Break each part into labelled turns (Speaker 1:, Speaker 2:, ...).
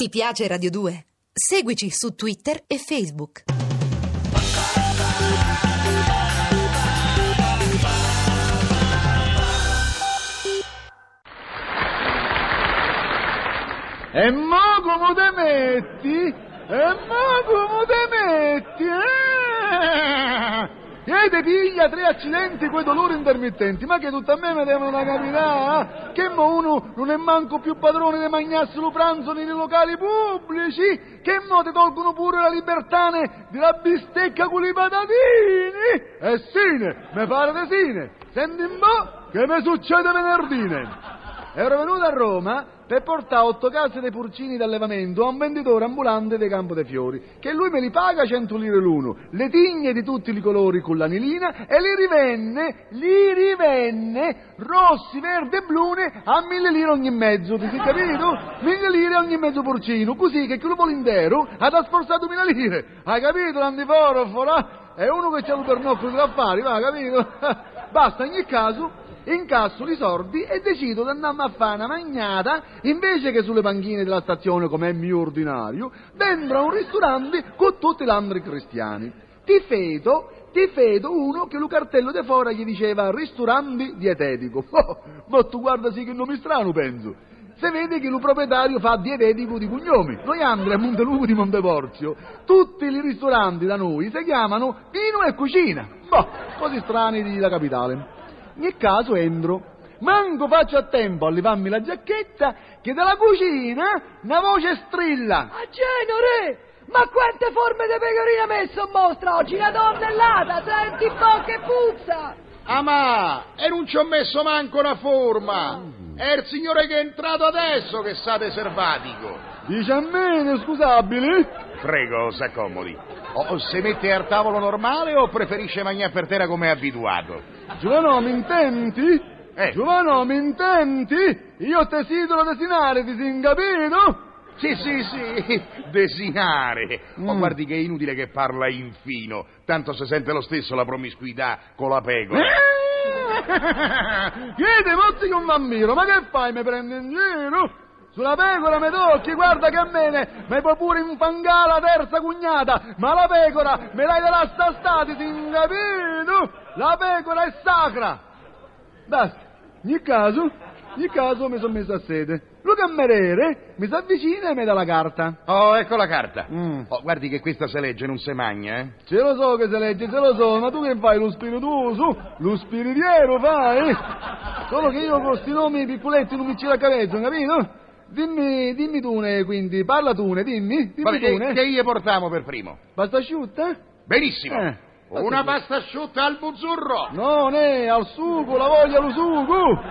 Speaker 1: Ti piace Radio 2? Seguici su Twitter e Facebook.
Speaker 2: E mo come te metti? E mo come te metti? Eh? Siete piglia tre accidenti quei dolori intermittenti, ma che tutto a me mi devono da capitare? Che mo uno non è manco più padrone di mangiarsi lo pranzo nei locali pubblici? Che mo ti tolgono pure la libertà della bistecca con i patatini? E sine, mi pare di sine. Senti un po' che mi succede venerdì. Ero venuto a Roma per portare otto case dei porcini d'allevamento a un venditore ambulante dei Campo dei Fiori, che lui me li paga 100 lire l'uno, le tigne di tutti i colori con l'anilina e li rivenne, li rivenne, rossi, verde e blune a mille lire ogni mezzo, ti sei capito? Mille lire ogni mezzo porcino, così che chi lo vuole intero ha sforzare mille lire, hai capito l'antiforofora? È uno che c'ha il pernocchio da affari, va, capito? Basta, in ogni caso incasso i soldi e decido di andarmi a fare una magnata invece che sulle panchine della stazione come è mio ordinario, dentro a un ristorante con tutti gli altri cristiani. Ti fedo, ti fedo uno che lo cartello di fuori gli diceva ristorante dietetico. Oh, ma tu guarda sì che nome strano, penso. Se vede che il proprietario fa dietetico di cognomi. Noi Andrea a Montelupo di Monteporzio, tutti i ristoranti da noi si chiamano vino e cucina. Boh, così strani di la capitale. Nel caso entro. Manco faccio a tempo a levarmi la giacchetta che dalla cucina una voce strilla.
Speaker 3: A genere! Ma quante forme di pecorina messo in mostra oggi? Una tonnellata, senti un po' che puzza!
Speaker 4: Ah ma, e non ci ho messo manco una forma! È il signore che è entrato adesso che sa de servatico!
Speaker 2: Dice a me, scusabili?
Speaker 4: Prego, s'accomodi. O se mette al tavolo normale o preferisce mangiare per terra come è abituato?
Speaker 2: Giovanò, mi intenti?
Speaker 4: Eh.
Speaker 2: Giovanò, mi intenti? Io desidero desinare, ti capito?
Speaker 4: Sì, sì, sì, desinare. Ma
Speaker 2: Mm.
Speaker 4: guardi che è inutile che parla infino, tanto si sente lo stesso la promiscuità con la pecora.
Speaker 2: Chiede, mozzi con vampiro, ma che fai, mi prendi in giro? Sulla pecora mi tocchi, guarda che a me mi puoi pure infangare la terza cugnata, ma la pecora me l'hai della stastati, ti capito? La pecora è sacra! Basta, in caso, in caso mi sono messo a sede. Lo cameriere mi si avvicina e mi dà la carta.
Speaker 4: Oh, ecco la carta.
Speaker 2: Mm.
Speaker 4: Oh, guardi che questa se legge, non se magna, eh?
Speaker 2: Ce lo so che se legge, ce lo so, ma tu che fai, lo spiritoso? Lo spiritiero fai? Solo che io con questi nomi piccoletti non mi ci la cavezzo, capito? Dimmi, dimmi tu, ne, quindi, parla tu, ne, dimmi, dimmi
Speaker 4: Vabbè,
Speaker 2: tu,
Speaker 4: che,
Speaker 2: ne.
Speaker 4: che gli portiamo per primo?
Speaker 2: Pasta asciutta?
Speaker 4: Benissimo.
Speaker 2: Eh,
Speaker 4: Una
Speaker 2: pasta
Speaker 4: pasta asciutta al buzzurro.
Speaker 2: No, ne, al sugo, la voglia lo sugo!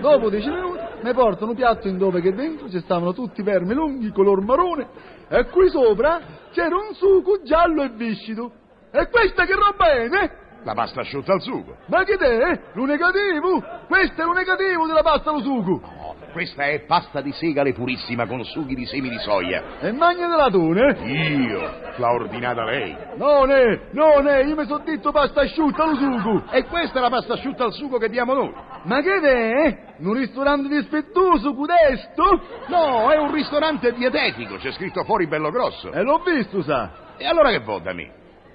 Speaker 2: Dopo dieci minuti mi portano un piatto in dove che dentro ci stavano tutti vermi lunghi, color marrone, e qui sopra c'era un sugo giallo e viscido. E questa che roba è, ne?
Speaker 4: La pasta asciutta al sugo.
Speaker 2: Ma che te? Lo negativo? Questo è lo negativo della pasta allo sugo.
Speaker 4: Questa è pasta di segale purissima con sughi di semi di soia.
Speaker 2: E magna della tune?
Speaker 4: Io l'ha ordinata lei.
Speaker 2: No, ne, no, ne, io mi sono detto pasta asciutta allo sugo.
Speaker 4: E questa è la pasta asciutta al sugo che diamo noi.
Speaker 2: Ma che te? Un ristorante dispettoso, cudesto?
Speaker 4: No, è un ristorante dietetico, c'è scritto fuori bello grosso.
Speaker 2: E l'ho visto, sa.
Speaker 4: E allora che votami?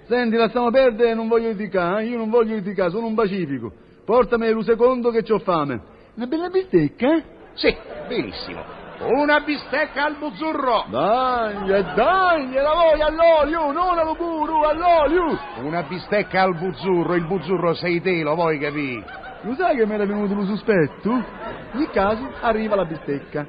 Speaker 2: Senti, lasciamo perdere, non voglio litigare, eh? io non voglio litigare, sono un pacifico. Portami lo secondo che ho fame. Una bella bistecca?
Speaker 4: Sì, benissimo. Una bistecca al buzzurro.
Speaker 2: Dai, dai, la voglio all'olio, non allo puro, all'olio.
Speaker 4: Una bistecca al buzzurro, il buzzurro sei te, lo vuoi capire?
Speaker 2: Lo sai che mi era venuto lo sospetto? In caso arriva la bistecca.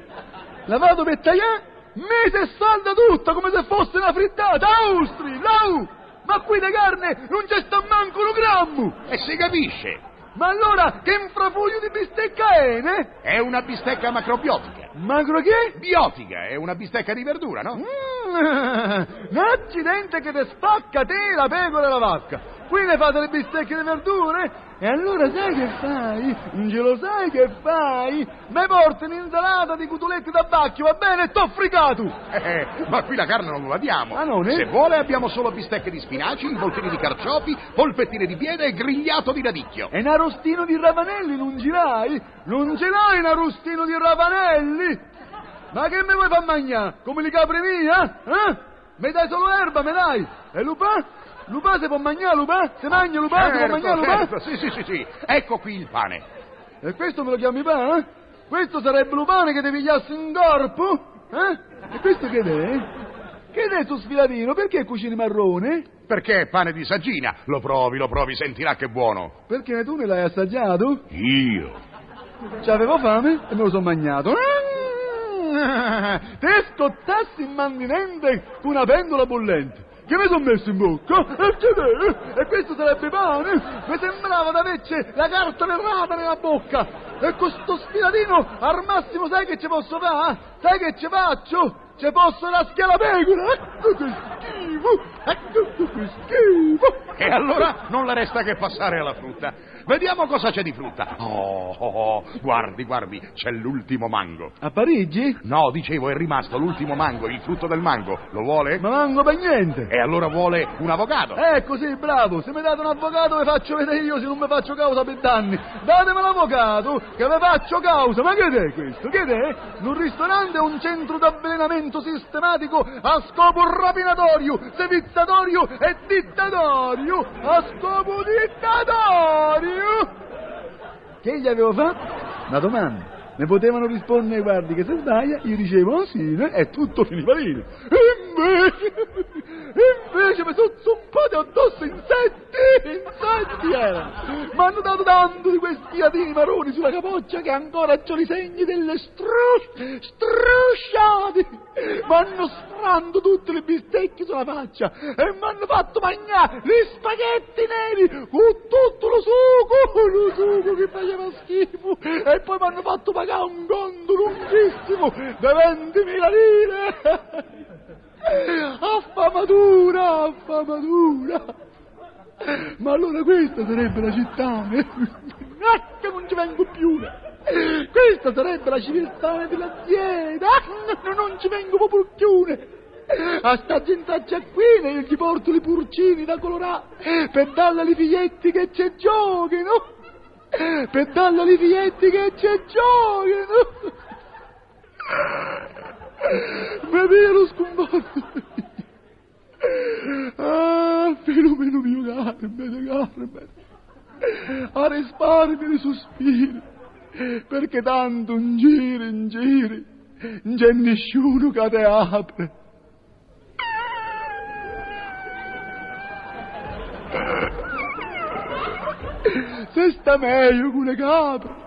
Speaker 2: La vado per tagliare, mese e salda tutta come se fosse una frittata. Austri, lau! Ma qui di carne non c'è sta manco un grammo!
Speaker 4: E si capisce.
Speaker 2: Ma allora che infrafoglio di bistecca è, ne?
Speaker 4: È una bistecca macrobiotica.
Speaker 2: Magro che?
Speaker 4: Biotica, è una bistecca di verdura, no?
Speaker 2: Mm, un accidente che te spacca te la pecora e la vacca. Qui ne fate le bistecche di verdure? E allora sai che fai? Ce lo sai che fai? Mi porti un'insalata di cutoletti da bacchio, va bene? E t'ho fricato!
Speaker 4: Eh, ma qui la carne non la diamo.
Speaker 2: Ah, non, eh?
Speaker 4: Se vuole abbiamo solo bistecche di spinaci, involtini di carciofi, polpettine di piede e grigliato di radicchio.
Speaker 2: E un arrostino di ravanelli non girai? Non ce l'hai un arrostino di ravanelli? Ma che mi vuoi far mangiare? Come li capri mia? Eh? Mi dai solo erba, me dai? E Lupin? Lupin si può mangiare, Lupin? Si mangia Lupin? si può
Speaker 4: Certo,
Speaker 2: mangiare Lupin?
Speaker 4: certo, sì, sì, sì, sì. Ecco qui il pane.
Speaker 2: E questo me lo chiami pane? Questo sarebbe lo pane che ti pigliassi in corpo? Eh? E questo che è? Che è tu sfilatino? Perché cucini marrone?
Speaker 4: Perché è pane di saggina. Lo provi, lo provi, sentirà che buono.
Speaker 2: Perché tu ne l'hai assaggiato?
Speaker 4: Io.
Speaker 2: C'avevo fame e me lo sono mangiato. Ah! Te scottassi immantinente con una pentola bollente. Che mi sono messo in bocca? E che te? E questo sarebbe pane? Mi sembrava da averci la carta verrata nella bocca. E con sto al massimo sai che ci posso fare? Sai che ci faccio? Ci posso la pecora? Ecco che schifo! Schifo!
Speaker 4: E allora non le resta che passare alla frutta. Vediamo cosa c'è di frutta. Oh, oh, oh, guardi, guardi, c'è l'ultimo mango.
Speaker 2: A Parigi?
Speaker 4: No, dicevo, è rimasto l'ultimo mango, il frutto del mango. Lo vuole?
Speaker 2: Ma manco per niente.
Speaker 4: E allora vuole un avvocato.
Speaker 2: Ecco, sì, bravo. Se mi date un avvocato vi faccio vedere io se non mi faccio causa per danni. Datemi l'avvocato che vi faccio causa. Ma che è questo? Che è? Un ristorante è un centro d'avvelenamento sistematico a scopo rapinatorio, sevizzatorio e dittatorio. A scopo dittatorio. Che gli avevo fatto? Una domanda. Ne potevano rispondere, guardi, che se sbaglia, io dicevo, oh sì, e tutto finiva lì. E invece, invece mi sono zumpati addosso insetti, insetti erano. Mi hanno dato tanto di questi piatini marroni sulla capoccia che ancora ho i segni delle strus, strusciate. Mi hanno sfranto tutte le bistecche sulla faccia e mi hanno fatto mangiare gli spaghetti neri con tutto lo sugo, lo sugo che faceva schifo. E poi mi hanno fatto pagare un conto lunghissimo di 20.000 lire. Affamatura, affamatura. Ma allora questa sarebbe la città, eh? Che non ci vengo più. Questa sarebbe la civiltà dell'azienda. Ah, non ci vengo proprio più. A sta gentaccia qui io gli porto i purcini da colorare per darle ai figlietti che ci giochino. Per darle ai figlietti che ci giochino. Mi pieno scomparso. Ah, fenomeno mio Carmine, Carmine. A risparmio di sospiri, perché tanto in giro, in giro, non c'è nessuno che te apre. Se sta meglio con le capre.